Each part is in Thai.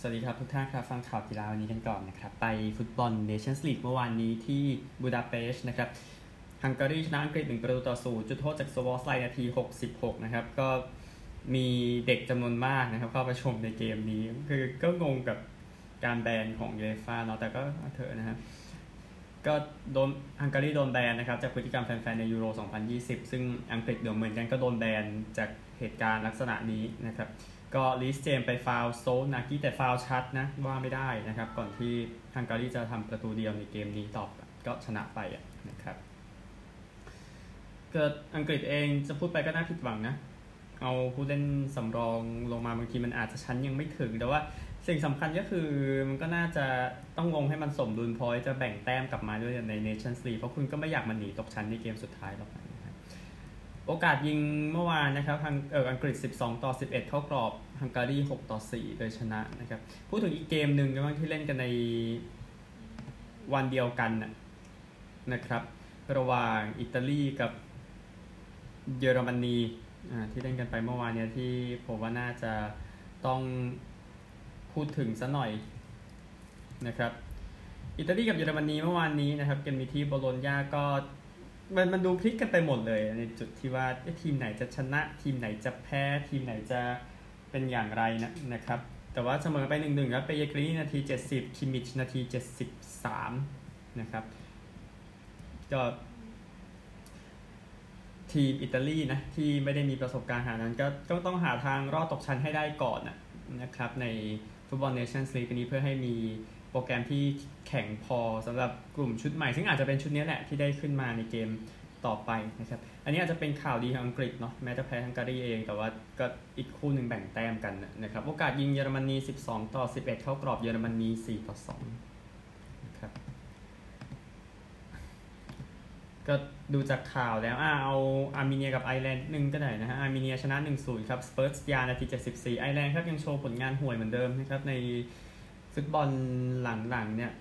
สวัสดีครับทุกท่านครับ ฟังข่าวกีฬาวันนี้กันก่อนนะครับ ไปฟุตบอลเนชั่นส์ลีกเมื่อวานนี้ที่บูดาเปสต์นะครับฮังการีชนะอังกฤษ1ประตูต่อศูนย์จุดโทษจากโซบอสไลนาที 66 นะครับ ก็มีเด็กจำนวนมากนะครับ เข้าไปชมในเกมนี้ คือก็งงกับการแบนของยูฟ่าเนาะแต่ก็เถอะนะครับก็โดนฮังการีโดนแบนนะครับจากพฤติกรรมแฟนๆในยูโร 2020 ซึ่งอังกฤษเดี๋ยวเหมือนกันก็โดนแบนจากเหตุการณ์ลักษณะนี้นะครับ ก็ลิสเจมไปฟาวโซนากิแต่ฟาวชัดนะว่าไม่ได้นะครับ ก่อนที่ฮังการีจะทำประตูเดียวในเกมนี้ตอบก็ชนะไปนะครับเกิดอังกฤษเองจะพูดไปก็น่าผิดหวังนะ เอาผู้เล่นสำรองลงมาบางทีมันอาจจะชั้นยังไม่ถึง แต่ว่าสิ่งสำคัญก็คือมันก็น่าจะต้องลงให้มันสมดุลพอจะแบ่งแต้มกลับมาด้วยใน Nations League เพราะคุณก็ไม่อยากมันหนีตกชั้นในเกมสุดท้ายหรอกนะ โอกาสยิงเมื่อวานนะครับทางเอออังกฤษ 12 ต่อ 11 เข้ากรอบฮังการี 6 ต่อ 4 โดยชนะนะครับ พูดถึงอีกเกมหนึ่งกันบ้างที่เล่นกันในวันเดียวกันนะครับ ระหว่างอิตาลีกับเยอรมนีที่เล่นกันไปเมื่อวานเนี่ยที่ผมว่าน่าจะต้องพูดถึงซะหน่อยนะครับ อิตาลีกับเยอรมนีเมื่อวานนี้นะครับเกมมีที่โบโลญญาก็ มันมันดูพลิกกันไปหมดเลยในจุดที่ว่าทีมไหนจะชนะ ทีมไหนจะแพ้ ทีมไหนจะเป็นอย่างไรนะนะครับ แต่ว่าเสมอไปหนึ่งหนึ่งครับเปเยกรินีนาที 70 คิมิชนาที 73 นะครับก็ทีมอิตาลีนะที่ไม่ได้มีประสบการณ์หานั้นก็ก็ต้องหาทางรอดตกชั้นให้ได้ก่อนนะครับในฟุตบอลเนชั่นส์ลีกนี้เพื่อให้มี รแกรมที่แข็งพอสำหรับกลุ่มชุดใหม่ ซึ่งอาจจะเป็นชุดนี้แหละที่ได้ขึ้นมาในเกมต่อไปนะครับ อันนี้อาจจะเป็นข่าวดีของอังกฤษเนาะแม้จะแพ้ฮังการีเอง แต่ว่าก็อีกคู่หนึ่งแบ่งแต้มกันนะครับ โอกาสยิงเยอรมนี 12 ต่อ 11 เข้ากรอบเยอรมนี 4 ต่อ2นะครับก็ดูจากข่าวแล้วอ่าเอาอาร์เมเนียกับไอร์แลนด์หนึ่งก็ได้นะฮะอาร์เมเนียชนะ 1-0 ครับสเปิร์ตเซียนนาที 74 ไอร์แลนด์ครับยังโชว์ผลงานห่วยเหมือนเดิมนะครับใน ฟุตบอลหลังๆเนี่ย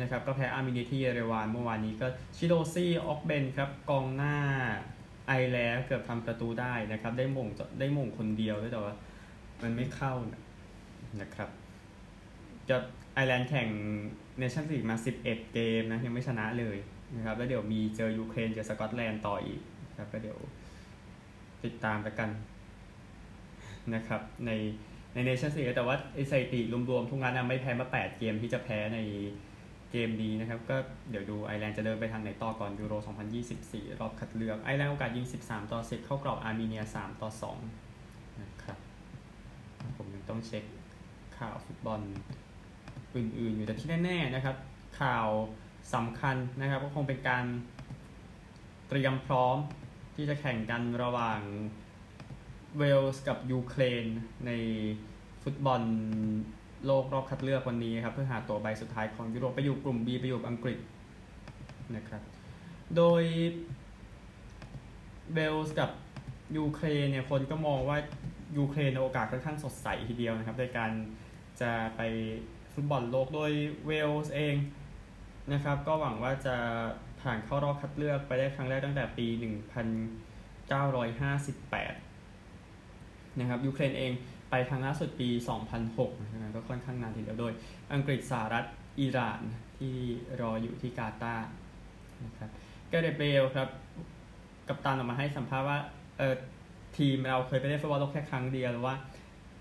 นะครับก็แพ้อาร์เมเนียที่เยอรวานเมื่อวานนี้ก็ชีโดซี่ อ็อกเบเน่ครับกองหน้าไอร์แลนด์เกือบทำประตูได้นะครับ ได้มงได้มงคนเดียวด้วยแต่ว่ามันไม่เข้านะครับ จะไอร์แลนด์แข่งเนชั่นลีกมา 11 เกมนะ ยังไม่ชนะเลยนะครับ แล้วเดี๋ยวมีเจอยูเครนเจอสกอตแลนด์ต่ออีกครับก็เดี๋ยวติดตามกันนะครับใน ในเนชั่นลีกแต่ว่าไอสถิติรวมๆ ทุกนัดไม่แพ้มา 8 เกมที่จะแพ้ในเกมนี้นะครับ ก็เดี๋ยวดูไอร์แลนด์จะเดินไปทางไหนต่อก่อนยูโร 2024 รอบคัดเลือก ไอร์แลนด์โอกาสยิง 13 ต่อ 10 เข้ากรอบอาร์เมเนีย 3 ต่อ2นะครับผมยังต้องเช็คข่าวฟุตบอลอื่นๆ อยู่แต่ที่แน่ๆนะครับ ข่าวสำคัญนะครับก็คงเป็นการเตรียมพร้อมที่จะแข่งกันระหว่าง เวลส์กับยูเครนในฟุตบอลโลกรอบคัดเลือกวันนี้ครับเพื่อหาตัวใบสุดท้ายของยุโรปไปอยู่กลุ่ม B ไปอยู่อังกฤษนะครับโดยเวลส์กับยูเครนเนี่ยคนก็มองว่ายูเครนโอกาสค่อนข้างสดใสทีเดียวนะครับในการจะไปฟุตบอลโลกโดยเวลส์เองนะครับก็หวังว่าจะผ่านเข้ารอบคัดเลือกไปได้ครั้งแรกตั้งแต่ปี 1958 นะครับยูเครนเองไปครั้งล่าสุดปี 2006นะครับก็ค่อนข้างนานทีเดียวโดย อังกฤษสหรัฐอิหร่านที่รออยู่ที่กาตาร์นะครับเกเรเบลครับกับตันออกมาให้สัมภาษณ์ว่าเออทีมเราเคยไปได้ฟุตบอลโลกแค่ครั้งเดียวว่า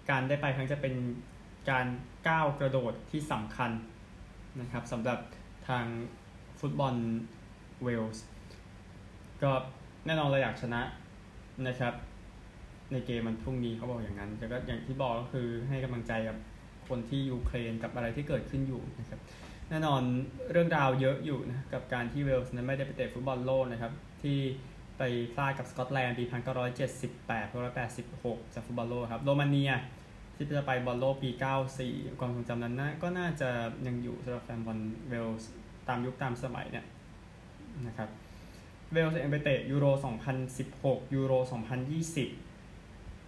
การได้ไปครั้งจะเป็นการก้าวกระโดดที่สำคัญนะครับสำหรับทางฟุตบอลเวลส์ก็แน่นอนเราอยากชนะนะครับ ในเกมมันพรุ่งนี้เขาบอกอย่างนั้นแต่ก็อย่างที่บอกก็คือให้กำลังใจกับคนที่ยูเครนกับอะไรที่เกิดขึ้นอยู่นะครับแน่นอนเรื่องราวเยอะอยู่นะกับการที่เวลส์นั้นไม่ได้ไปเตะฟุตบอลโลกนะครับที่ไปพลาดกับสกอตแลนด์ปี 1978 1986 จากฟุตบอลโลกครับโรมาเนียที่จะไปบอลโลกปี 94 ความทรงจำนั้นนะก็น่าจะยังอยู่สำหรับแฟนบอลเวลส์ตามยุคตามสมัยเนี่ยนะครับเวลส์เองไปเตะยูโร 2016 ยูโร 2020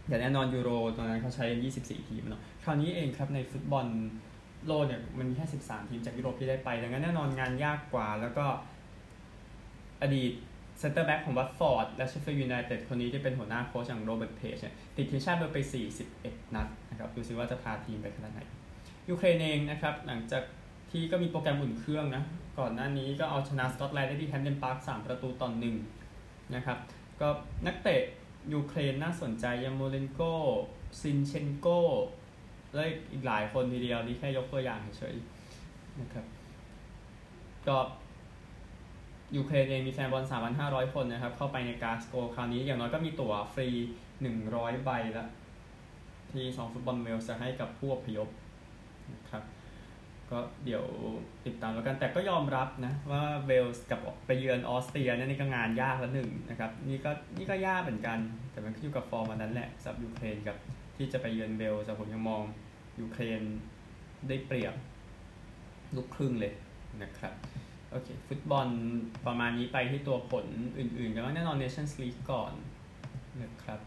อย่างแน่นอนยูโรตอนนั้นเขาใช้ 24 ทีมเนาะคราวนี้เองครับในฟุตบอลโลกเนี่ยมันมีแค่ 13 ทีมจากยุโรปที่ได้ไป ดังนั้นแน่นอนงานยากกว่า แล้วก็อดีตเซนเตอร์แบ็กของวัตฟอร์ดและเชฟฟิลด์ยูไนเต็ดคนนี้ที่เป็นหัวหน้าโค้ชอย่างโรเบิร์ตเพจเนี่ยติดทีมชาติไป 41 นัดนะครับดูซิว่าจะพาทีมไปขนาดไหนยูเครนเองนะครับหลังจากที่ก็มีโปรแกรมอุ่นเครื่องนะก่อนหน้านี้ก็เอาชนะสกอตแลนด์ได้ที่แฮมเดนพาร์ค3ประตูต่อหนึ่งนะครับก็นักเตะ ยูเครนน่าสนใจยาร์โมเลนโกซินเชนโกและอีกหลายคนทีเดียวนี่แค่ยกตัวอย่างเฉยๆนะครับก็ยูเครนเองมีแฟนบอล 3,500 คนนะครับ เข้าไปในกาสโกคราวนี้อย่างน้อยก็มีตั๋วฟรี 100 ใบแล้วที่สองฟุตบอลเวลส์จะให้กับผู้อพยพนะครับ ก็เดี๋ยวติดตามแล้วกันแต่ก็ยอมรับนะว่าเวลส์กับไปเยือนออสเตรียนี่ก็งานยากละหนึ่งนะครับนี่ก็นี่ก็ยากเหมือนกัน แต่มันขึ้นอยู่กับฟอร์มมันนั้นแหละสับยูเครนกับที่จะไปเยือนเวลส์แต่ผมยังมองยูเครนได้เปรียบลูกครึ่งเลยนะครับโอเคฟุตบอลประมาณนี้ไปที่ตัวผลอื่นๆ กันว่าแน่นอนเนชั่นส์ลีกก่อนนะครับ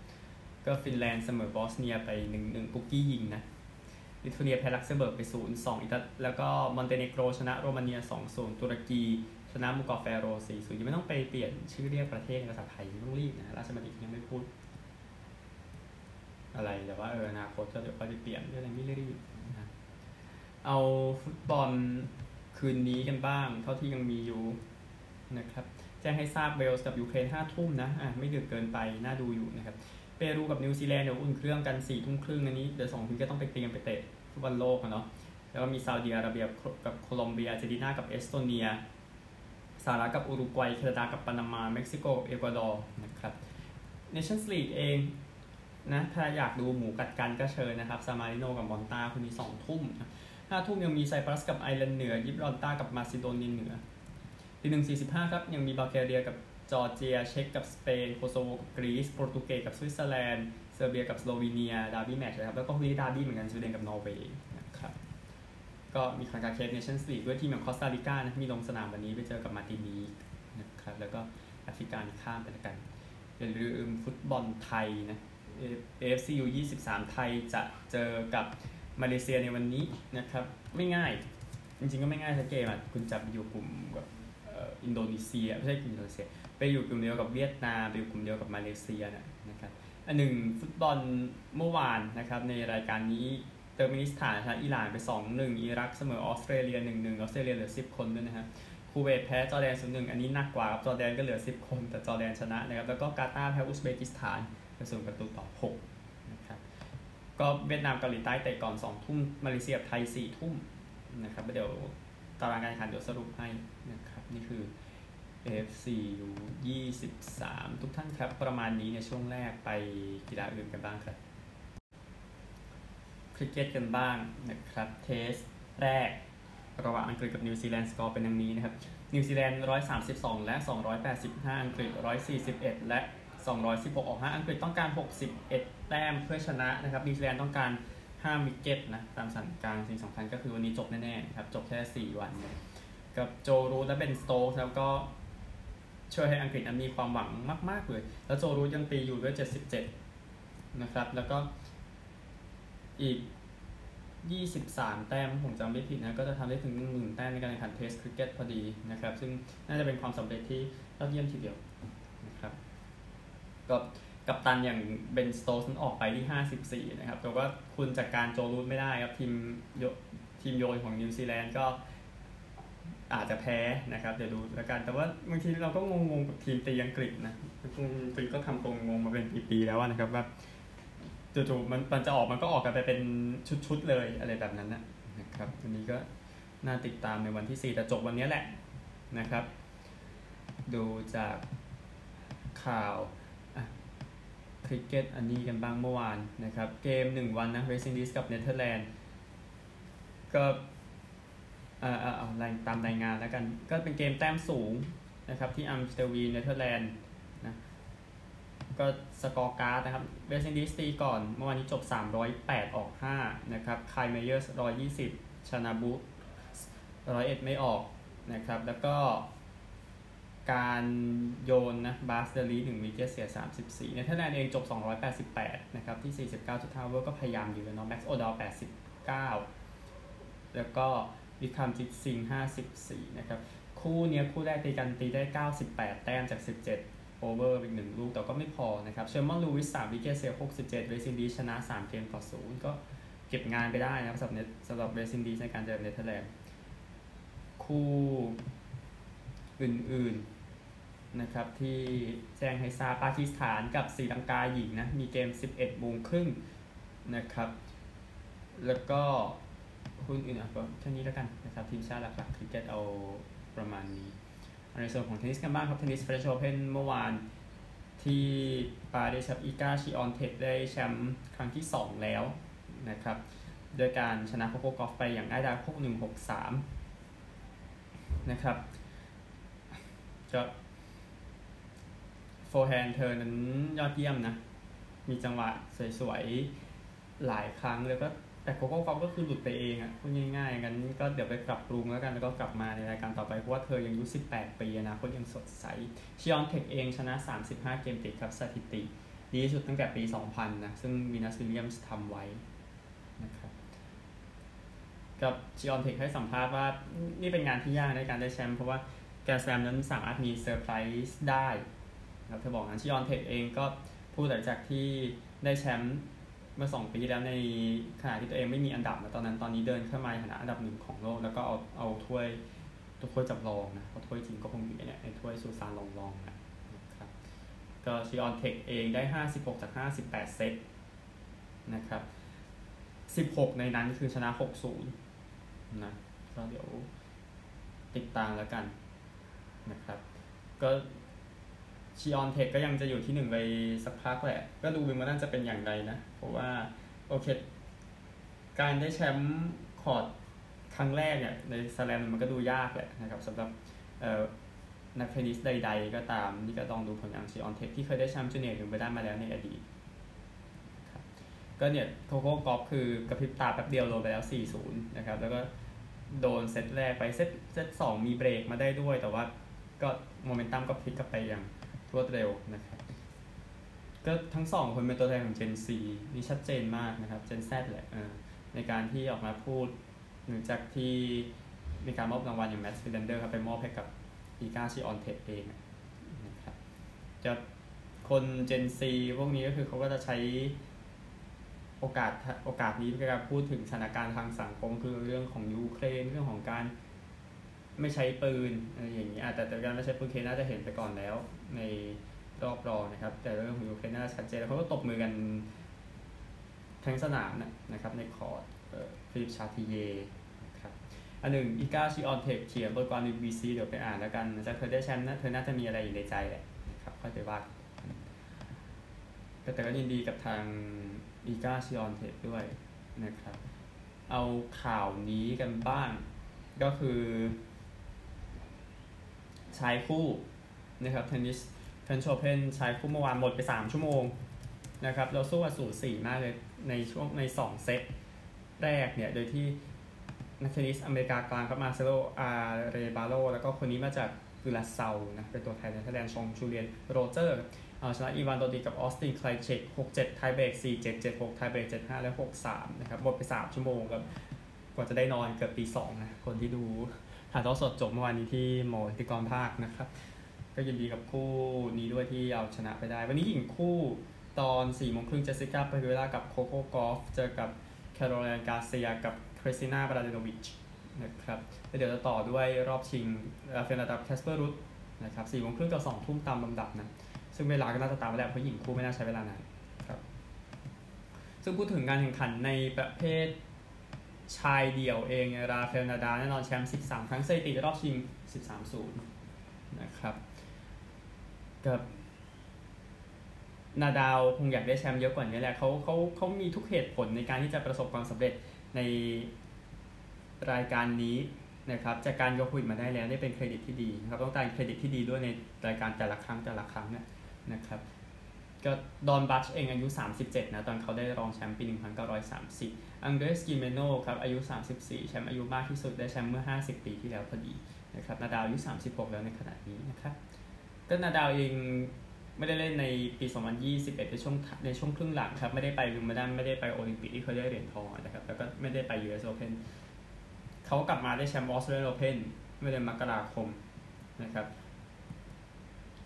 ก็ฟินแลนด์เสมอบอสเนียไป1นึ่งหนึ่งปุกกี้ยิงนะ ลิทัวเนียแพ้ลักเซมเบิร์กไป 0 2อิตาแล้วก็มอนเตเนโกรชนะโรมาเนีย 2 0 ตุรกี ชนะหมู่เกาะแฟโร 4 0ยังไม่ต้องไปเปลี่ยนชื่อเรียกประเทศในภาษาไทยไม่ต้องรีบนะราชบัณฑิตยังไม่พูด อะไรแต่ว่าเอออนาคตก็เดี๋ยวไปเปลี่ยนเรื่องอะไรไม่รีบนะเอาฟุตบอลคืนนี้กันบ้าง เท่าที่ยังมีอยู่นะครับแจ้งให้ทราบเวลส์กับยูเครนห้าทุ่มนะอะไม่ดึกเกินไปน่าดูอยู่นะครับเปรูกับนิวซีแลนด์เดี๋ยวอุ่นเครื่องกันสี่ทุ่มครึ่งอันนี้เดี๋ยวสองทีมก็ต้องไปเตรียมไปเตะ ฟุตบอลโลกเนาะแล้วก็มีซาอุดิอาระเบียกับโคลอมเบียอาร์เจนตินากับเอสโตเนียสหรัฐกับอุรุกวัยแคนาดากับปานามาเม็กซิโกเอกวาดอร์นะครับเนชั่นส์ลีกเองนะถ้าอยากดูหมูกัดกันก็เชิญนะครับซานมารีโนกับมอลตาคนนี้สองทุ่มห้าทุ่มยังมีไซปรัสกับไอร์แลนด์เหนือยิบรอลตาร์กับมาซิโดเนียเหนือทีหนึ่งสี่สิบห้าครับยังมีบัลแกเรียกับจอร์เจีย เช็กกับสเปนโคโซโวกับกรีซโปรตุเกสกับสวิตเซอร์แลนด์ เซอร์เบียกับสโลวีเนียดาร์บี้แมตช์นะครับ แล้วก็พรุ่งนี้ดาร์บี้เหมือนกันสวีเดนกับนอร์เวย์นะครับ ก็มีคอนคาเคฟเนชั่นส์ลีกด้วยทีมองคอสตาริกานะมีลงสนามวันนี้ไปเจอกับมาร์ตินีกนะครับ แล้วก็แอฟริกาข้ามไปแล้วกันอย่าลืมฟุตบอลไทยนะ AFC U 23ไทยจะเจอกับมาเลเซียในวันนี้นะครับ ไม่ง่าย จริงๆก็ไม่ง่ายสักเกมอะคุณจะไปอยู่กลุ่มกับอินโดนีเซียไม่ใช่กลุ่มอินโดนีเซีย ไปอยู่กลุ่มเดียวกับเวียดนามไปอยู่กลุ่มเดียวกับมาเลเซียนะครับ อันหนึ่งฟุตบอลเมื่อวานนะครับในรายการนี้เติร์กเมนิสถานชนะอิหร่านไป 2-1 อิรักเสมอออสเตรเลีย 1-1 ออสเตรเลียเหลือ 10 คนด้วยนะครับคูเวตแพ้จอร์แดน0-1อันนี้หนักกว่าครับจอแดนก็เหลือ 10 คน แต่จอแดนชนะนะครับแล้วก็กาตาร์แพ้อุซเบกิสถานไปศูนย์ประตูต่อ6นะครับก็เวียดนามเกาหลีใต้เตะก่อน 2 ทุ่มมาเลเซียไทย 4 ทุ่มนะครับเดี๋ยวตารางการแข่งขันเดี๋ยวสรุปให้นะครับนี่คือ AFC U 23 ทุกท่านครับ ประมาณนี้ในช่วงแรกไปกีฬาอื่นกันบ้างครับคริกเก็ตกันบ้างนะครับ test แรก ระหว่างอังกฤษกับนิวซีแลนด์สกอร์เป็นดังนี้นะครับนิวซีแลนด์132 และ 285 อังกฤษ 141 และ 216 ออก 5 อังกฤษต้องการ 61 แต้มเพื่อชนะนะครับนิวซีแลนด์ต้องการ 5 wicket นะตามสถานการณ์สิ่งสำคัญก็คือวันนี้จบแน่ๆครับจบแค่ 4 วัน กับโจรูตและเบนสโตกส์แล้วก็ ช่วยให้อังกฤษมีความหวังมาก ๆ เลย แล้วโจรูตยังตีอยู่ด้วย 77 นะครับ แล้วก็อีก 23 แต้มผมจำไม่ผิดนะ ก็จะทำได้ถึง 1,000 แต้มในการแข่งขัน test cricket พอดีนะครับ ซึ่งน่าจะเป็นความสำเร็จที่ยอดเยี่ยมทีเดียวนะครับก็กัปตันอย่างเบนสโตกส์ออกไปที่ 54 นะครับ แต่ว่าคุณจัดการโจรูตไม่ได้ครับทีมโยทีมโยนของนิวซีแลนด์ก็ อาจจะแพ้นะครับเดี๋ยวดูแล้วกัน แต่ว่าบางทีเราก็งงๆกับทีมตีอังกฤษนะอังกฤษก็ทำทรงงงมาเป็นปีๆแล้วนะครับว่าจู่ๆมันมันจะออกมันก็ออกกันไปเป็นชุดๆเลยอะไรแบบนั้นนะนะครับวันนี้ก็น่าติดตามในวันที่ 4 แต่จบวันนี้แหละนะครับ ดูจากข่าวคริกเก็ตอันนี้กันบ้างเมื่อวานนะครับ เกม 1 วันนะเวสต์อินดีสกับเนเธอร์แลนด์ก็ อ่าเอาตามรายงานแล้วกัน ก็เป็นเกมแต้มสูงนะครับที่อัมสเตลวีนเนเธอร์แลนด์นะก็ scorecard นะครับเวสต์อินดีสตีก่อนเมื่อวานนี้จบ 308 ออก 5 นะครับคายเมเยอร์ส120ชนาบุ101ไม่ออกนะครับ แล้วก็การโยนนะบาสเดอ ลีเดหนึ่ง wicket เสีย 34เนเธอร์แลนด์เองจบ 288 นะครับ ที่ 49จุด 2 over ก็พยายามอยู่เนาะแม็กซ์โอดาวด์89 แล้วก็ วิกรมจิตซิงห์54นะครับ คู่นี้คู่แรกตีกันตีได้98แต้มจาก17 over อีกหนึ่งลูกแต่ก็ไม่พอนะครับเชอร์มอนลูวิส3 wicket เสีย67เวสต์อินดีสชนะ3เกมต่อ0ก็เก็บงานไปได้นะครับสำหรับสำหรับเวสต์อินดีสในการเจอเนเธอร์แลนด์คู่อื่นๆนะครับที่แจ้งให้ทราบปากีสถานกับศรีลังกาหญิงนะมีเกม 11โมงครึ่งนะครับ แล้วก็ คู่อื่นอะก็แค่นี้แล้วกันนะครับทีมชาติหลักๆคริกเก็ตเอาประมาณนี้ในส่วนของเทนนิสกันบ้างครับเทนนิสเฟรนช์โอเพนเมื่อวานที่ปารีสครับอีกาชิออนเทคได้แชมป์ครั้งที่ 2 แล้วนะครับโดยการชนะโคโคกอล์ฟไปอย่างง่ายดายหกหนึ่งหกสามนะครับก็โฟร์แฮนด์เธอนั้นยอดเยี่ยมนะ มีจังหวะสวยๆ หลายครั้งแล้วก็ แต่โคโค่กอล์ฟก็คือหลุดไปเองอ่ะพูดง่ายๆงั้นก็เดี๋ยวไปปรับปรุงแล้วกันแล้วก็กลับมาในรายการต่อไปเพราะว่าเธอยังอายุ 18 ปีนะคนยังสดใสชิออนเทคเองชนะ 35 เกมติดครับสถิติ ดีที่สุดตั้งแต่ปี 2000 นะ ซึ่งวีนัสวิลเลียมส์ทำไว้นะครับกับชิออนเทคให้สัมภาษณ์ว่านี่เป็นงานที่ยากในการได้แชมป์เพราะว่าแกรนด์สแลมนั้นสามารถมีเซอร์ไพรส์ได้ครับเธอบอกงั้นชิออนเทคเองก็พูดหลังจากที่ได้แชมป์ เมื่อสองปีแล้วในขณะที่ตัวเองไม่มีอันดับนะตอนนั้นตอนนี้เดินขึ้นมาในฐานะอันดับหนึ่งของโลก แล้วก็เอาเอาถ้วยตัวถ้วยจำลองนะเพราะถ้วยจริงก็คงอยู่เนี่ยในถ้วยซูซานจำลองนะครับก็ชิออนเทคเองได้ 56 จาก 58 เซตนะครับ 16 ในนั้นคือชนะ 60 นะก็เดี๋ยวติดตามแล้วกันนะครับก็ ชีออนเทคก็ยังจะอยู่ที่หนึ่งไปสักพักแหละ ก็ดูวิมเบิลดันจะเป็นอย่างไรนะ เพราะว่า โอเค การได้แชมป์คอร์ตหญ้าครั้งแรกเนี่ยในสแลมมันก็ดูยากแหละนะครับสำหรับนักเทนนิสใดๆ ก็ตามนี่ก็ต้องดูผลงานชีออนเทคที่เคยได้แชมป์จูเนียร์วิมเบิลดันมาแล้วในอดีตก็เนี่ยโคโค่กอล์ฟคือกระพริบตาแป๊บเดียวลงไปแล้ว 4-0 นะครับ แล้วก็โดนเซตแรกไปเซตเซตสองมีเบรกมาได้ด้วย แต่ว่าก็โมเมนตัมก็พลิกกลับไปอย่าง รวดเร็วนะครับก็ทั้งสองคนเป็นตัวแทนของ Gen Z นี่ชัดเจนมากนะครับ Gen Z แหละในการที่ออกมาพูดหลังจากที่มีการมอบรางวัลอย่างแมตส์ วิลันเดอร์ครับไปมอบให้กับอีกาชิออนเทคเองนะครับจะคน Gen Z พวกนี้ก็คือเขาก็จะใช้โอกาสโอกาสนี้ในการพูดถึงสถานการณ์ทางสังคมคือเรื่องของยูเครนเรื่องของการไม่ใช้ปืนอะไรอย่างนี้แต่แต่การไม่ใช้ปืนโค่น่าจะเห็นไปก่อนแล้ว ในรอบรองนะครับ แต่เรื่องของยูเครนน่าชัดเจนเขาก็ตบมือกันทั้งสนามนะครับในคอร์ตฟิลิปป์ ชาทริเยร์ครับอันหนึ่งอีกาชิออนเทคเขียนบทความในบีบีซีเดี๋ยวไปอ่านแล้วกันจะเธอได้แชมป์นะเธอน่าจะมีอะไรอยู่ในใจแหละนะครับค่อยไปว่าแต่ก็ยินดีกับทางอีกาชิออนเทคด้วยนะครับ เอาข่าวนี้กันบ้างก็คือชายคู่ นะครับเทนนิสเฟรนช์โอเพนชายคู่เมื่อวานหมดไป 3 ชั่วโมงนะครับเราสู้กับสูสีมากเลยในช่วงใน 2 เซตแรกเนี่ย โดยที่นักเทนนิสอเมริกากลางก็มาเซโลอาเรบาโลแล้วก็คนนี้มาจากกูราเซานะเป็นตัวแทนในเนเธอร์แลนด์ฌองจูเลียนโรเจอร์เอาชนะอีวานโดดิกกับออสตินไครเชก6-7 ไทเบรก4-7 7-6 ไทเบรก7-5 และ 6-3 นะครับหมดไป 3 ชั่วโมงครับกว่าจะได้นอนเกือบตีสองนะคนที่ดูถ่ายทอดสดจบเมื่อวานนี้ที่หมอทิกรภาคนะครับ ก็ยินดีกับคู่นี้ด้วยที่เอาชนะไปได้ วันนี้หญิงคู่ตอนสี่โมงครึ่งเจสสิก้าเปกูล่ากับโคโค่กอฟฟ์เจอกับแคโรไลน์การ์เซียกับคริสติน่ามลาเดโนวิชนะครับเดี๋ยวจะต่อด้วยรอบชิงราเฟลนาดาลกับแคสเปอร์รูดนะครับสี่โมงครึ่งกับสองทุ่มตามลำดับนะ ซึ่งเวลาก็น่าจะตามไปแล้วเพราะหญิงคู่ไม่น่าใช้เวลานานครับ ซึ่งพูดถึงการแข่งขันในประเภทชายเดี่ยวเองราเฟลนาดาลแน่นอนแชมป์ 13 ครั้งสถิติรอบชิง 13-0 นะครับ กับนาดาลคงอยากได้แชมป์เยอะกว่านี้แหละเขาเขาเขามีทุกเหตุผลในการที่จะประสบความสำเร็จในรายการนี้นะครับ จากการยกหุ่นมาได้แล้วได้เป็นเครดิตที่ดีนะครับต้องการเครดิตที่ดีด้วยในรายการแต่ละครั้งแต่ละครั้งนะครับ ก็ดอนบัดจ์เองอายุ 37 นะ ตอนเขาได้รองแชมป์ปี 1930 อังเดรสกิเมโนครับอายุ 34 แชมป์อายุมากที่สุดได้แชมป์เมื่อ 50 ปีที่แล้วพอดีนะครับนาดาลอายุ 36 แล้วในขณะนี้นะครับ ก็นาดาลเองไม่ได้เล่นในปี 2021 ในช่วงในช่วงครึ่งหลังครับ ไม่ได้ไปวิมเบิลดันไม่ได้ไปโอลิมปิกที่เคยได้เหรียญทองนะครับ แล้วก็ไม่ได้ไป US Open เขากลับมาได้แชมป์ออสเตรเลียโอเพนเมื่อเดือนมกราคมนะครับ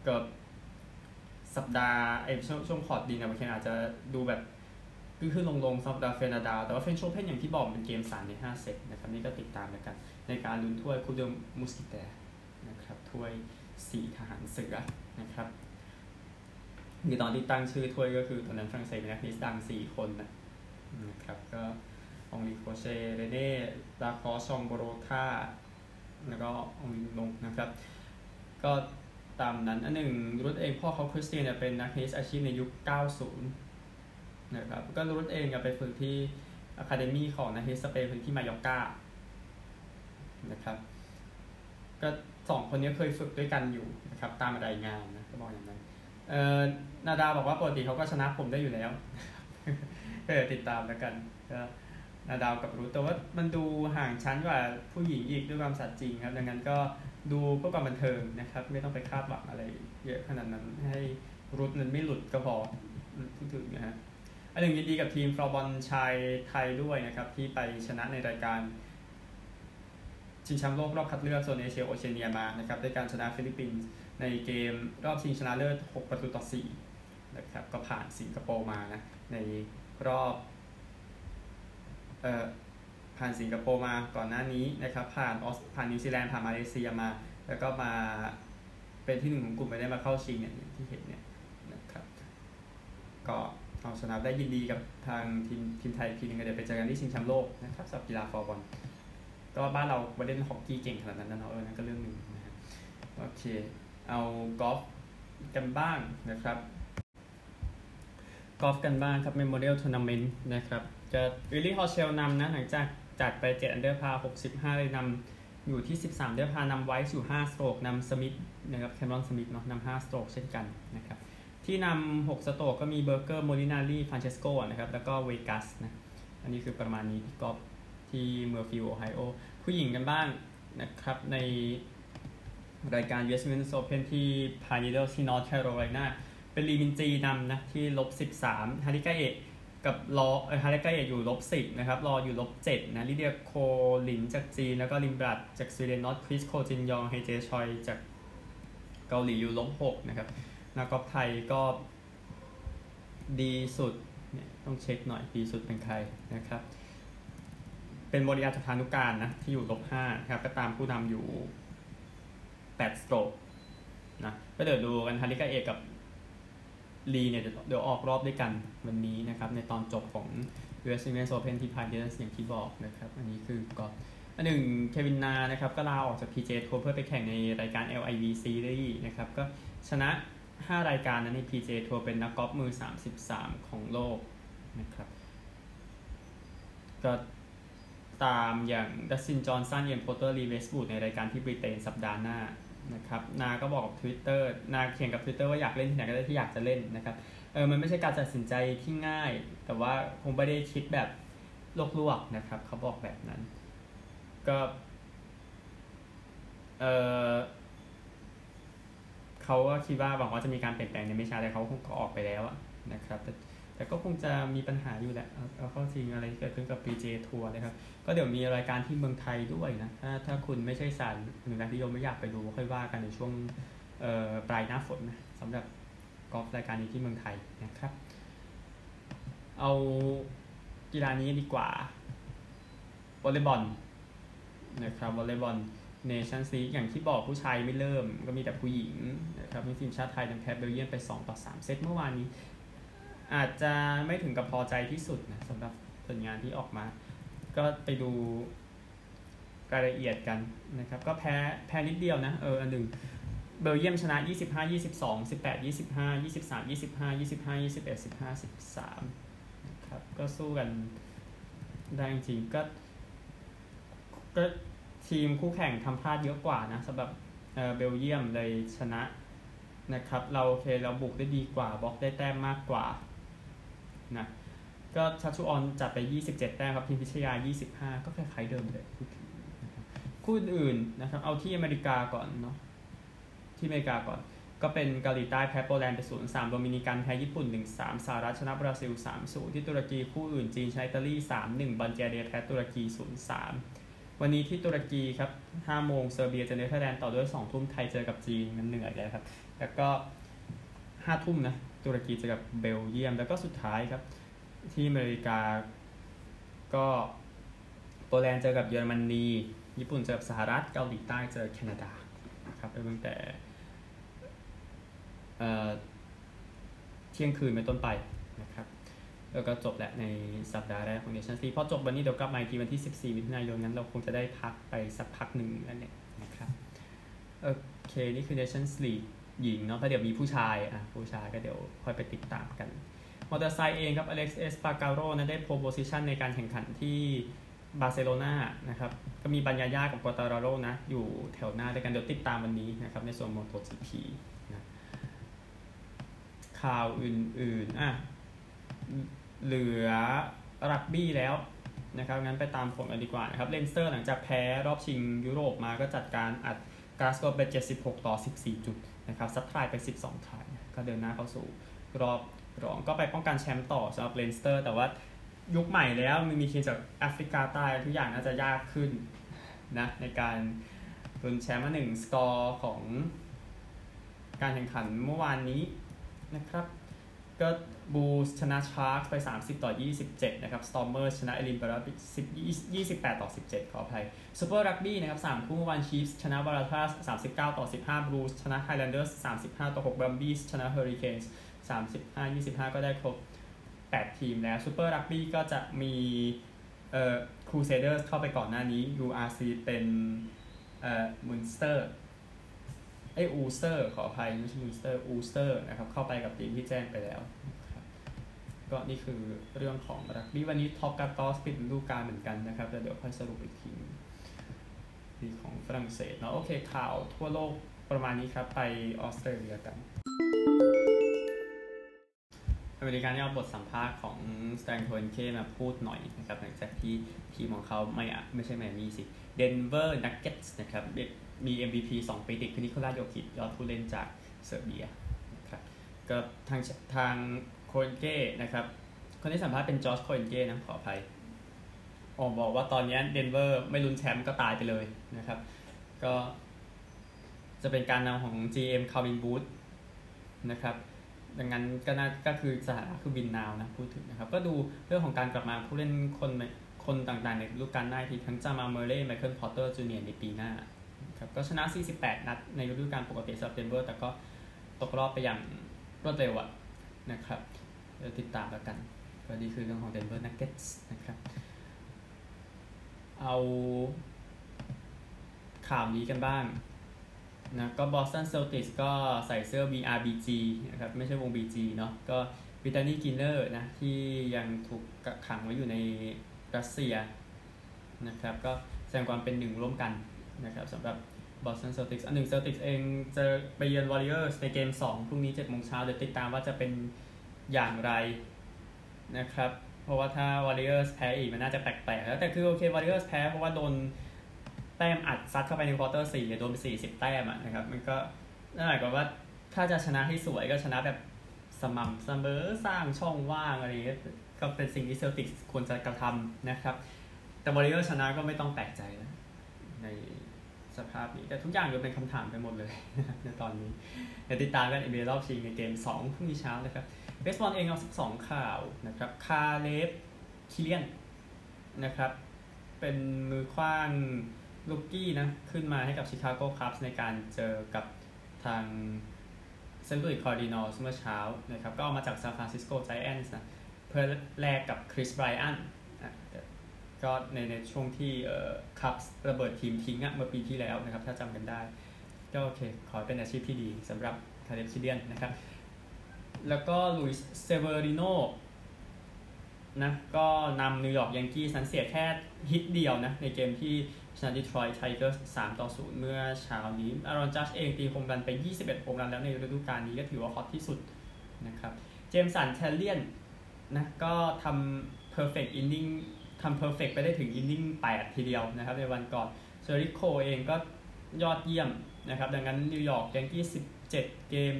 ก็สัปดาห์ไอ้ช่วงช่วงคอร์ตดินนะบางทีอาจจะดูแบบคือคือลงลงสำหรับราเฟลนาดาล แต่ว่าเฟรนช์โอเพนอย่างที่บอกเป็นเกม3ใน5เซตนะครับ นี่ก็ติดตามด้วยกัน ในการลุ้นถ้วยคูเดมุสกิเตนะครับถ้วย สี่ทหารเสือนะครับคือตอนที่ตั้งชื่อถ้วยก็คือตอนนั้นฝรั่งเศสเป็นนักเทนนิสดัง4คนนะครับก็องลีโคเชเรเน่ลาคอชองโบโรธาแล้วก็องลีลงนะครับ ก็ตามนั้นอันหนึ่งรุดเองพ่อเขาคริสเตียนเป็นนักเทนนิสอาชีพในยุค 90 นะครับก็รุดเองไปฝึกที่อะคาเดมี่ของนักเทนนิสสเปนคือที่มายอกกานะครับก็ สองคนนี้เคยฝึกด้วยกันอยู่นะครับตามรายงานนะก็บอกอย่างนั้นเอ่อนาดาบอกว่าปกติเขาก็ชนะผมได้อยู่แล้วก็เดี๋ยวติดตามแล้วกันก็นาดาวกับรู้แต่ว่ามันดูห่างชั้นกว่าผู้หญิงอีกด้วยความสัตย์จริงครับดังนั้นก็ดูเพื่อความบันเทิงนะครับ ไม่ต้องไปคาดหวังอะไรเยอะขนาดนั้นให้รุดนั้นไม่หลุดก็พอพูดถึงนะฮะอันหนึ่งยินดีกับทีมฟลอบอลชายไทยด้วยนะครับ ที่ไปชนะในรายการ ชิงแชมป์โลกรอบคัดเลือกโซนเอเชียโอเชียเนียมานะครับด้วยการชนะฟิลิปปินส์ในเกมรอบชิงชนะเลิศ 6 ประตูต่อ 4 นะครับ ก็ผ่านสิงคโปร์มานะ ในรอบเอ่อผ่านสิงคโปร์มาก่อนหน้านี้นะครับ ผ่านออสผ่านนิวซีแลนด์ผ่านมาเลเซียมา แล้วก็มาเป็นที่หนึ่งของกลุ่มไปได้มาเข้าชิงเนี่ยที่เห็นเนี่ยนะครับก็เอาชนะได้ยินดีกับทางทีมทีมไทยทีนึงก็เดี๋ยวไปเจอกันที่ชิงแชมป์โลกนะครับสำหรับกีฬาฟลอบอล ก็บ้านเราไม่เล่นฮอกกี้เก่งขนาดนั้นนะเนาะเออนั่นก็เรื่องหนึ่งนะฮะโอเค เอากอล์ฟกันบ้างนะครับกอล์ฟกันบ้างครับ Memorial Tournament นะครับ จะบิลลี่ฮอร์เชลนำนะ หลังจากจัดไป7 under par 65 เลยนำอยู่ที่ 13 under par นำไว้อยู่5 stroke นำสมิธนะครับแคเมรอนสมิธเนาะนำ5 stroke เช่นกันนะครับ ที่นำ6 stroke ก็มีเบอร์เกอร์โมลินารีฟรานเชสโกนะครับ แล้วก็เวกัสนะ อันนี้คือประมาณนี้ที่กอล์ฟ ที่เมียร์ฟิลด์โอไฮโอผู้หญิงกันบ้างนะครับ ในรายการ US Women's Open ที่ Pine Needles ที่ North Carolina เป็นลีมินจีนำนะที่ลบ 13 ฮาริกาเอะกับรอฮาริกาเอะอยู่ลบ 10 นะครับ รออยู่ลบ 7 นะลิเดียโคลินจากจีน แล้วก็ลิมบรัดจากสวีเดนนอตคริสโคจินยองเฮเจชอยจากเกาหลีอยู่ลบ 6 นะครับนักกอล์ฟไทยก็ดีสุดเนี่ยต้องเช็คหน่อยดีสุดเป็นใครนะครับ เป็นบริยาจพานุการนะที่อยู่ลบห้าครับก็ตามผู้นำอยู่แปดสโตรกนะก็เดี๋ยวดูกันฮาริกาเอกกับลีเนี่ยเดี๋ยวออกรอบด้วยกันวันนี้นะครับ ในตอนจบของ US Women's Open ที่ Pine Needles อย่างที่บอกนะครับ อันนี้คือก็อันหนึ่งเควินนานะครับ ก็ลาออกจาก PJ Tour เพื่อไปแข่งในรายการ LIV Series นะครับ ก็ชนะ 5 รายการนั้นใน PJ Tour เป็นนักกอล์ฟมือ 33 ของโลกนะครับ ก็ ตามอย่างดัสตินจอห์นสันเอียนโพลเตอร์ลีเวสต์วูดในรายการที่บริเตนสัปดาห์หน้านะครับนาก็บอกกับ Twitter นาเขียนกับ Twitter ว่าอยากเล่นที่ไหนก็ได้ที่อยากจะเล่นนะครับเออมันไม่ใช่การตัดสินใจที่ง่าย แต่ว่าคงไม่ได้คิดแบบโลกลวกนะครับ เขาบอกแบบนั้น ก็เออเขาก็คิดว่าหวังว่าจะมีการเปลี่ยนแปลงในไม่ช้าแต่เขาคงก็ออกไปแล้วนะครับ แต่ก็คงจะมีปัญหาอยู่แหละเอาเข้าจริงอะไรเกิดขึ้นกับ PJ ทัวร์นะครับ ก็เดี๋ยวมีรายการที่เมืองไทยด้วยนะ ถ้าถ้าคุณไม่ใช่สารหนึ่งที่โยมไม่อยากไปดูค่อยว่ากันในช่วงปลายหน้าฝนนะสำหรับกอล์ฟรายการนี้ที่เมืองไทยนะครับ เอากีฬานี้ดีกว่าวอลเลย์บอลนะครับวอลเลย์บอลเนชั่นซีอย่างที่บอกผู้ชายไม่เริ่ม ก็มีแต่ผู้หญิงนะครับมีทีมชาติไทยนำแพ้เบลเยียมไป 2 ต่อ 3 เซตเมื่อวานนี้ อาจจะไม่ถึงกับพอใจที่สุดนะสำหรับผลงานที่ออกมา ก็ไปดูรายละเอียดกันนะครับ ก็แพ้แพ้นิดเดียวนะ เอออันหนึ่งเบลเยียมชนะ 25 22 18 25 23 25 25 21 15 13นะครับก็สู้กันได้จริงก็ก็ทีมคู่แข่งทำพลาดเยอะกว่านะสำหรับเบลเยียมเลยชนะนะครับ เราโอเคเราบุกได้ดีกว่าบล็อกได้แต้มมากกว่า นะก็ชัชูออนจัดไป 27 แต้มครับทีมพิชยา 25 ก็คล้ายๆเดิมเลยคู่อื่นนะครับเอาที่อเมริกาก่อนเนาะที่อเมริกาก่อน ก็เป็นเกาหลีใต้แพ้โปแลนด์ไป0-3โดมินิกันแพ้ญี่ปุ่น1-3สามสหรัฐชนะบราซิล3-0ที่ตุรกีคู่อื่นจีนใช้อิตาลี3-1บัลแกเรียแพ้ตุรกี0-3วันนี้ที่ตุรกีครับ5โมงเซอร์เบียเจอเนเธอร์แลนด์ต่อด้วย2ทุ่มไทยเจอกับจีนมันเหนื่อยเลยครับ แล้วก็5ทุ่มนะ ตุรกีเจอกับเบลเยียม แล้วก็สุดท้ายครับ ที่อเมริกาก็โปแลนด์เจอกับเยอรมนี ญี่ปุ่นเจอกับสหรัฐ เกาหลีใต้เจอแคนาดาครับตั้งแต่เที่ยงคืนเป็นต้นไปนะครับ แล้วก็จบแหละในสัปดาห์แรกของเนชั่นส์ลีกพอจบวันนี้เดี๋ยวกลับมาอีกทีวันที่ 14 มิถุนายนนั้นเราคงจะได้พักไปสักพักหนึ่งแล้วเนี่ยนะครับ โอเค นี่คือ Nations League หญิงเนาะถ้าเดี๋ยวมีผู้ชายอะผู้ชายก็เดี๋ยวค่อยไปติดตามกัน มอเตอร์ไซค์เองครับอเล็กซ์เอสปาร์กาโรนะได้ pole position ในการแข่งขันที่บาร์เซโลนานะครับก็มีบันยาย่ากับกวอตาราโรนะอยู่แถวหน้าด้วยกันเดี๋ยวติดตามวันนี้นะครับในส่วนมอเตอร์จีพีนะข่าวอื่นๆอะเหลือรักบี้แล้วนะครับงั้นไปตามผลกันดีกว่านะครับเลนสเตอร์หลังจากแพ้รอบชิงยุโรปมาก็จัดการอัดกลาสโกว์ไป76 ต่อ 14 จุด นะครับซัดทายไป 12ทายก็เดินหน้าเข้าสู่รอบรองก็ไปป้องกันแชมป์ต่อสำหรับเลนสเตอร์ แต่ว่ายุคใหม่แล้วมันมีทีมจากแอฟริกาใต้ทุกอย่างน่าจะยากขึ้นนะในการลุ้นแชมป์มาหนึ่งสกอร์ของการแข่งขันเมื่อวานนี้นะครับก็ บูลส์ชนะชาร์กส์ไป 30 ต่อ 27 นะครับสตอร์มเมอร์สชนะเอดินบะระ28 ต่อ 17 ขออภัยซูเปอร์รักบี้นะครับ3คู่เมื่อวานชีฟส์ชนะวาราธาส์39 ต่อ 15บลูสชนะไฮแลนเดอร์ส35 ต่อ6บรัมบี้ส์ชนะเฮอริเคนส์35 25 ก็ได้ครบ 8 ทีมแล้วซูเปอร์รักบี้ก็จะมีเอ่อครูเซเดอร์สเข้าไปก่อนหน้านี้ URC เป็นเอ่อมุนสเตอร์ไออูสเตอร์ขออภัยไม่ใช่มูนสเตอร์อูสเตอร์นะครับเข้าไปกับทีมที่แจ้งไปแล้ว ก็นี่คือเรื่องของรักบี้วันนี้ท็อปกาตอสปิดฤดูกาลเหมือนกันนะครับแล้วเดี๋ยวค่อยสรุปอีกทีนี่ของฝรั่งเศสเนาะโอเคข่าวทั่วโลกประมาณนี้ครับ ไปออสเตรเลียกัน อเมริกันนี่เอาบทสัมภาษณ์ของสแตนโทนเคมาพูดหน่อยนะครับหลังจากที่ทีมของเขาไม่อะไม่ใช่แมนนี่สิDenver Nuggets นะครับมี MVP 2 ปีติดคือ Nikola Jokic ยอดผู้เล่นจากเซอร์เบียครับก็ทางทาง Kroenke นะครับ คนที่สัมภาษณ์เป็น Josh Kroenke นะขออภัยออกบอกว่าตอนนี้เดนเวอร์ไม่ลุ้นแชมป์ก็ตายไปเลยนะครับ ก็จะเป็นการนำของ GM Calvin Booth นะครับ ดังนั้นก็น่าก็คือสถานะคือ win now นะพูดถึงนะครับ ก็ดูเรื่องของการกลับมาผู้เล่นคนคนต่างๆ ในฤดูกาลหน้าที่ทั้ง Jamal Murray Michael Porter Jr.ในปีหน้าครับก็ชนะ 48 นัดในฤดูกาลปกติสำหรับเดนเวอร์แต่ก็ตกรอบไปอย่างรวดเร็วอะนะครับ เดี๋ยวติดตามแล้วกันก็นี่คือเรื่องของ Denver Nuggets นะครับ เอาข่าวนี้กันบ้างนะก็ Boston Celtics ก็ใส่เสื้อ VRBG นะครับ ไม่ใช่วง BG เนาะก็ Brittney Griner นะที่ยังถูกกขังไว้อยู่ในรัสเซียนะครับก็แสดงความเป็นหนึ่งร่วมกันนะครับสำหรับ Boston Celtics อันหนึ่ง Celtics เองจะไปเยือน Warriors ในเกม 2 พรุ่งนี้7โมงเช้าเดี๋ยวติดตามว่าจะเป็น อย่างไรนะครับ เพราะว่าถ้า Warriors แพ้อีกมันน่าจะแปลกๆแล้วแต่คือโอเค Warriors แพ้เพราะว่าโดนแต้มอัดซัดเข้าไปใน quarter สี่โดนไปสี่สิบแต้มอะนะครับ มันก็นั่นหมายความว่าถ้าจะชนะให้สวยก็ชนะแบบสม่ำเสมอสร้างช่องว่างอะไรก็เป็นสิ่งที่ Celtics ควรจะกระทำนะครับ แต่บริเวอร์ชนะก็ไม่ต้องแปลกใจนะในสภาพนี้ แต่ทุกอย่างยังเป็นคำถามไปหมดเลยในตอนนี้เดี๋ยวติดตามกัน NBA รอบชิงในเกม 2 พรุ่งนี้เช้านะครับ เบสบอลเองเอาสักสองข่าวนะครับ Caleb Kilian นะครับเป็นมือขว้างrookie นะขึ้นมาให้กับ Chicago Cubs ในการเจอกับทาง St. Louis Cardinals เมื่อเช้านะครับก็เอามาจาก San Francisco Giants นะเพื่อแลกกับ Kris Bryant ก็ในในช่วงที่เอ่อ Cubs ระเบิดทีมทิ้งอะเมื่อปีที่แล้วนะครับถ้าจำกันได้ ก็โอเค ขอเป็นอาชีพที่ดีสำหรับ Caleb Kilian นะครับ แล้วก็ Luis Severinoนะก็นำ New York Yankees นั้นเสียแค่ฮิตเดียวนะ ในเกมที่ชนะ Detroit Tigers ามต่อศูนย์เมื่อเช้านี้ Aaron Judge เองตี home run ไป 21 home run แล้วในฤดูกาลนี้ก็ถือว่าฮอตที่สุดนะครับ Jameson Taillon นะก็ทำ perfect inning ทำ perfect ไปได้ถึง inning 8ทีเดียวนะครับในวันก่อน Severino เองก็ยอดเยี่ยมนะครับดังนั้น New York Yankees 17 เกม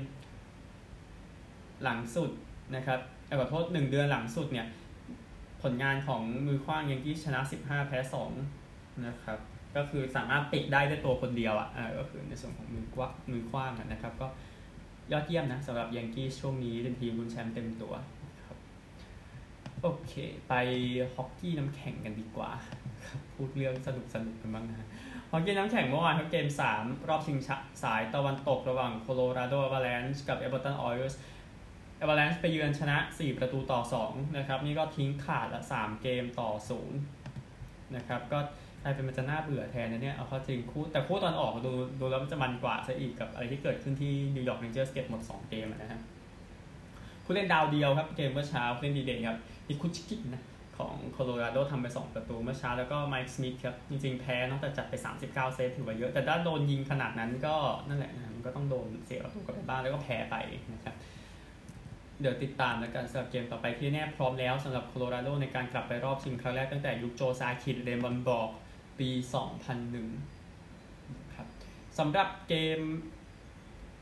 หลังสุดนะครับขอโทษ 1 เดือนหลังสุดเนี่ย ผลงานของมือคว้างยังกี้ชนะ 15 แพ้ 2 นะครับ ก็คือสามารถปิดได้ด้วยตัวคนเดียวอะก็คือในส่วนของมือกว้างมือคว้างนะครับ ก็ยอดเยี่ยมนะสำหรับยังกี้ช่วงนี้เป็นทีมรุนแชมป์เต็มตัวโอเค ไปฮอกกี้น้ำแข็งกันดีกว่า พูดเรื่องสนุกสนุกกันบ้างนะฮอกกี้น้ำแข็งเมื่อวานเขาเกม 3 รอบชิงสายตะวันตกระหว่างโคโลราโดอ v า l ลนช์กับเอเวอร์ตันออยล์ส เอเวอร์แลนช์ไปเยือนชนะ 4 ประตูต่อ 2 นะครับ นี่ก็ทิ้งขาดละ 3 เกมต่อ 0 นะครับ ก็กลายเป็นมันจะน่าเบื่อแทนนะเนี่ย เอาเข้าจริงคู่ แต่คู่ตอนออกดูดูแล้วมันจะมันกว่าซะอีกกับอะไรที่เกิดขึ้นที่นิวยอร์กเรนเจอร์สเก็ตหมด 2 เกมนะฮะผู้เล่นดาวเดียวครับ เกมเมื่อเช้าผู้เล่นดีเด่นครับนิคุชิกินะของโคโลราโดทำไป 2 ประตูเมื่อเช้าแล้วก็ไมค์สมิธครับ จริงๆ แพ้นอกจากจัดไป 39 เซตถือว่าเยอะ แต่ถ้าโดนยิงขนาดนั้นก็นั่นแหละนะมันก็ต้องโดนเสียประตูกลับไปบ้านแล้วก็แพ้ไปนะครับ เดี๋ยวติดตามแล้วกันสำหรับเกมต่อไปที่แน่พร้อมแล้วสำหรับโคโลราโดในการกลับไปรอบชิงครั้งแรกตั้งแต่ยุคโจซาคิดเดมอนบอกปี 2001 ครับสำหรับเกม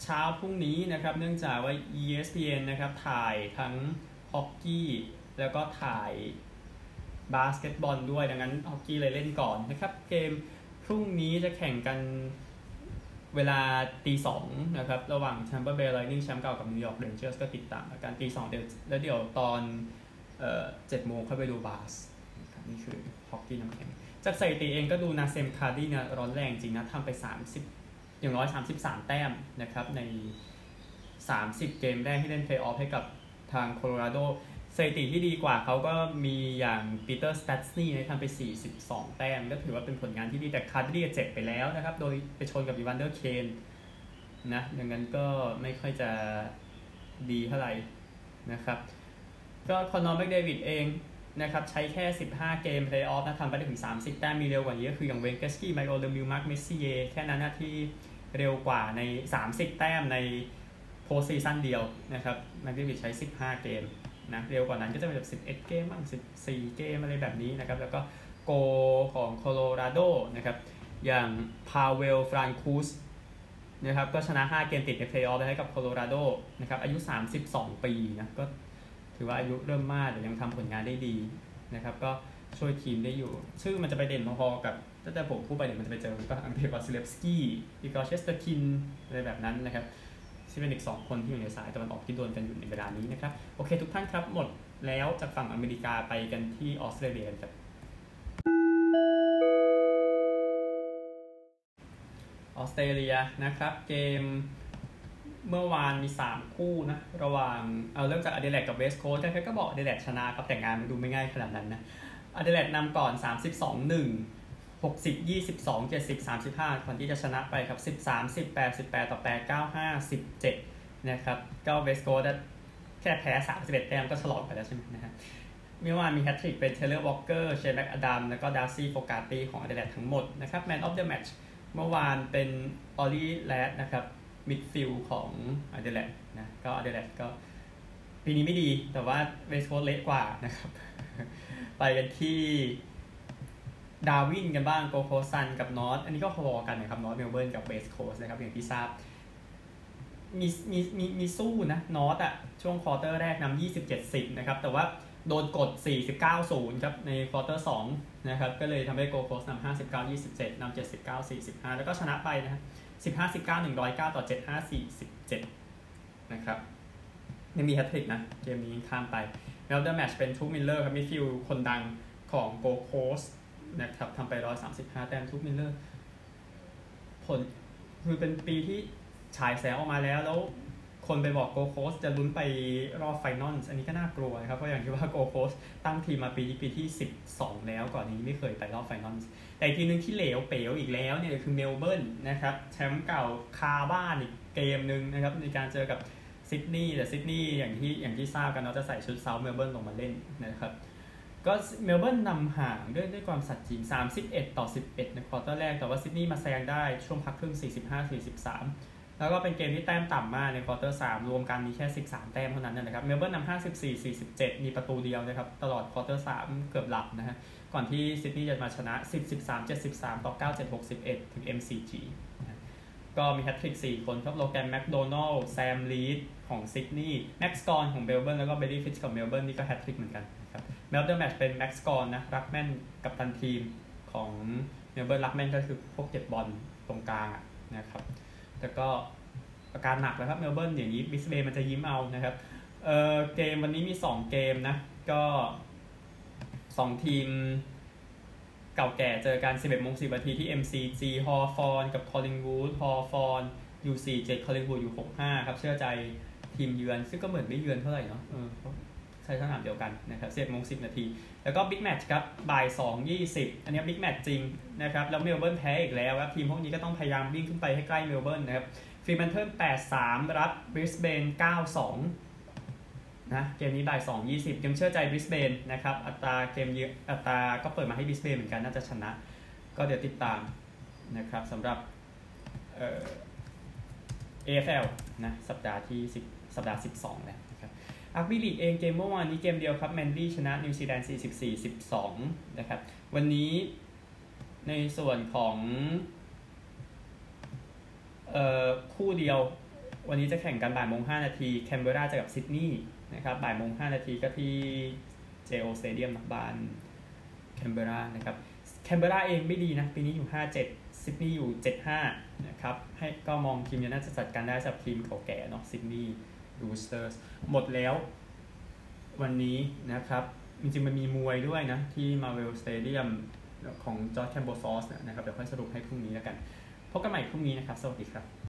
เช้าพรุ่งนี้นะครับ เนื่องจากว่า ESPN นะครับ ถ่ายทั้งฮอกกี้ แล้วก็ถ่ายบาสเกตบอลด้วย ดังนั้นฮอกกี้เลยเล่นก่อนนะครับ เกมพรุ่งนี้จะแข่งกัน เวลาตีสองนะครับระหว่าง Tampa Bay Lightning แชมป์เก่ากับ New York Rangers ก็ติดตามกันตีสองเดี๋ยวแล้วเดี๋ยวตอนเจ็ดโมงค่อยไปดูบาสนี่คือฮอกกี้น้ำแข็งจากสถิติเองก็ดู Nazem Kadri เนี่ยร้อนแรงจริงนะทำไป 30 อย่างน้อย 33 แต้มนะครับใน 30 เกมแรกที่เล่นเพลย์ออฟให้กับทางโคโลราโด สถิติที่ดีกว่าเขาก็มีอย่าง Peter Stastny นะทำไป 42 แต้มก็ถือว่าเป็นผลงานที่ดีแต่คาร์ดี้เจ็บไปแล้วนะครับ โดยไปชนกับ Evander Kane นะดังนั้นก็ไม่ค่อยจะดีเท่าไหร่นะครับ ก็ Connor McDavid เองนะครับใช้แค่ 15 เกมเพลย์ออฟนะทำไปได้ถึง 30 แต้มมีเร็วกว่านี้ก็คืออย่าง Wayne Gretzky Mario Lemieux Mark Messier แค่นั้นนะที่เร็วกว่าใน 30 แต้มใน postseason เดียวนะครับ McDavid ใช้ 15 เกม นะเร็วกว่านั้นก็จะเป็นแบบ11 เกมบ้าง14 เกมอะไรแบบนี้นะครับแล้วก็โกลของโคโลราโดนะครับอย่าง Pavel Francouz นะครับก็ชนะ 5 เกมติดในเพลย์ออฟให้กับโคโลราโดนะครับอายุ 32 ปีนะก็ถือว่าอายุเริ่มมากแต่ยังทำผลงานได้ดีนะครับก็ช่วยทีมได้อยู่ ชื่อมันจะไปเด่นพอๆกับตั้งแต่ผมพูดไปเดี๋ยวมันจะไปเจอก็ Andrei Vasilevskiy Igor Shesterkin อะไรแบบนั้นนะครับ ที่เป็นอีกสองคนที่อยู่ในสายตะวันออกที่โดนกันอยู่ในเวลานี้นะครับ โอเคทุกท่านครับ หมดแล้วจากฝั่งอเมริกาไปกันที่ออสเตรเลียครับออสเตรเลียนะครับ เกมเมื่อวานมี 3 คู่นะ ระหว่างเอาเริ่มจาก Adelaide กับ West Coast ใครก็บอก Adelaide ชนะครับ แต่งานมันดูไม่ง่ายขนาดนั้นนะอเดเลดนำก่อน 32 1 60 22 70 35ก่อนที่จะชนะไปครับ 13 18 18 ต่อ 8 9 5 17 นะครับก็เวสต์โคสต์แค่แพ้ 31 แต้มก็ฉลองไปแล้วใช่ไหมนะฮะเมื่อวานมีแฮตทริกเป็นเทเลอร์วอลเกอร์เชนแม็กอดัมแล้วก็ดาร์ซี่โฟการ์ตีของอเดเลดทั้งหมดนะครับ man of the match เมื่อวานเป็นรอรี่แลร์ดนะครับ midfield ของอเดเลดนะก็อเดเลดก็ปีนี้ไม่ดีแต่ว่าเวสต์โคสต์เละกว่านะครับ ไปกันที่ ดาวินกันบ้างโกลด์โคสต์ซันส์กับนอร์ทอันนี้ก็พอกันนะครับนอร์ทเมลเบิร์นกับโกลด์โคสต์นะครับอย่างที่ทราบมีมีมีมีสู้นะนอร์ทอะช่วงควอเตอร์แรกนำ27 10นะครับแต่ว่าโดนกด 49 0ครับในควอเตอร์2นะครับก็เลยทำให้โกลด์โคสต์นำ59 27นำ79 45 แล้วก็ชนะไปนะฮะ15 19 109 ต่อ 75 47 นะครับยังมีแฮตทริกนะ เกมนี้ man of the match เป็นทุกมิลเลอร์ครับ midfield คนดังของโกลด์โคสต์ นะครับทำไป 135 แต้มทุกมิลเลอร์ ผลคือเป็นปีที่ฉายแสงออกมาแล้ว แล้วคนไปบอกโกลด์โคสต์จะลุ้นไปรอบไฟนอลอันนี้ก็น่ากลัวนะครับ เพราะอย่างที่ว่าโกลด์โคสต์ตั้งทีมมาปีที่ปีที่ 12 แล้วก่อนนี้ไม่เคยไปรอบไฟนอลแต่ทีนึงที่เหลวเป๋วอีกแล้วเนี่ยคือเมลเบิร์นนะครับแชมป์เก่าคาบ้านอีกเกมหนึ่งนะครับในการเจอกับซิดนีย์แต่ซิดนีย์อย่างที่อย่างที่ทราบกันเราจะใส่ชุดเซาท์เมลเบิร์นลงมาเล่นนะครับ ก็เมลเบิร์นนำห่างด้วยด้วยความสัตย์จริง 31 ต่อ 11 ในควอเตอร์แรก แต่ว่าซิดนีย์มาแซงได้ช่วงพักครึ่ง 45-43 แล้วก็เป็นเกมที่แต้มต่ำมากในควอเตอร์ 3 รวมกันมีแค่ 13 แต้มเท่านั้นนะครับ เมลเบิร์นนำ54-47 มีประตูเดียวนะครับ ตลอดควอเตอร์ 3 เกือบหลับนะฮะ ก่อนที่ซิดนีย์จะมาชนะ 10-13-73 ต่อ 9-7-61ถึง MCG ก็มีแฮตทริก 4 คนครับโลแกนแมคโดนัลล์แซมรีดของซิดนีย์แม็กซ์กอนของเมลเบิร์นแล้วก็เบลลี่ฟิชของเมลเบิร์นนี่ก็แฮตทริกเหมือนกัน man of the match เป็นแม็กซ์กอนนะ ruckman กัปตันทีมของเมลเบิร์น ruckman ก็คือพวกเก็บบอลตรงกลางนะครับแต่ก็อาการหนักแล้วครับเมลเบิร์นอย่างนี้บริสเบนมันจะยิ้มเอานะครับเออเกมวันนี้มี 2 เกมนะ ก็สองทีมเก่าแก่เจอกัน 11โมง10นาทีที่ MCG ฮอว์ธอร์นกับ Collingwood ฮอว์ธอร์น UC 7 Collingwood อยู่65 ครับ เชื่อใจทีมเยือน ซึ่งก็เหมือนไม่เยือนเท่าไหร่เนาะ เออใช้สนามเดียวกันนะครับ11โมง10นาที แล้วก็บิ๊กแมตช์ครับบ่าย2 20อันนี้บิ๊กแมตช์จริงนะครับแล้วเมลเบิร์นแพ้อีกแล้วครับทีมพวกนี้ก็ต้องพยายามวิ่งขึ้นไปให้ใกล้เมลเบิร์นนะครับฟรีแมนเทิล83รับบริสเบน92นะเกมนี้บ่าย2 20ยังเชื่อใจบริสเบนนะครับอัตราเกมเยอะอัตราก็เปิดมาให้บริสเบนเหมือนกันน่าจะชนะ ก็เดี๋ยวติดตามนะครับสำหรับเอ่อ AFL นะสัปดาห์ที่10สัปดาห์ 12แล้วนะครับ รักบี้ลีกเองเกมเมื่อวานนี้เกมเดียวครับแมนลี่ชนะนิวซีแลนด์44 12 นะครับ วันนี้ในส่วนของเอ่อคู่เดียว วันนี้จะแข่งกันบ่ายโมง5นาทีแคนเบราเจอกับซิดนีย์นะครับบ่ายโมง5นาทีก็ที่ GIO Stadium นักบานแคนเบรานะครับแคนเบราเองไม่ดีนะ ปีนี้อยู่57ซิดนีย์อยู่75นะครับให้ก็มองทีมนี้น่าจะจัดการได้สำหรับทีมเก่าแก่เนาะซิดนีย์ รูสเตอร์สหมดแล้ววันนี้นะครับ จริงๆ มันมีมวยด้วยนะ ที่ Marvel Stadium ของจอร์จแคมโบฟอสนะครับ เดี๋ยวค่อยสรุปให้พรุ่งนี้แล้วกัน พบกันใหม่พรุ่งนี้นะครับ สวัสดีครับ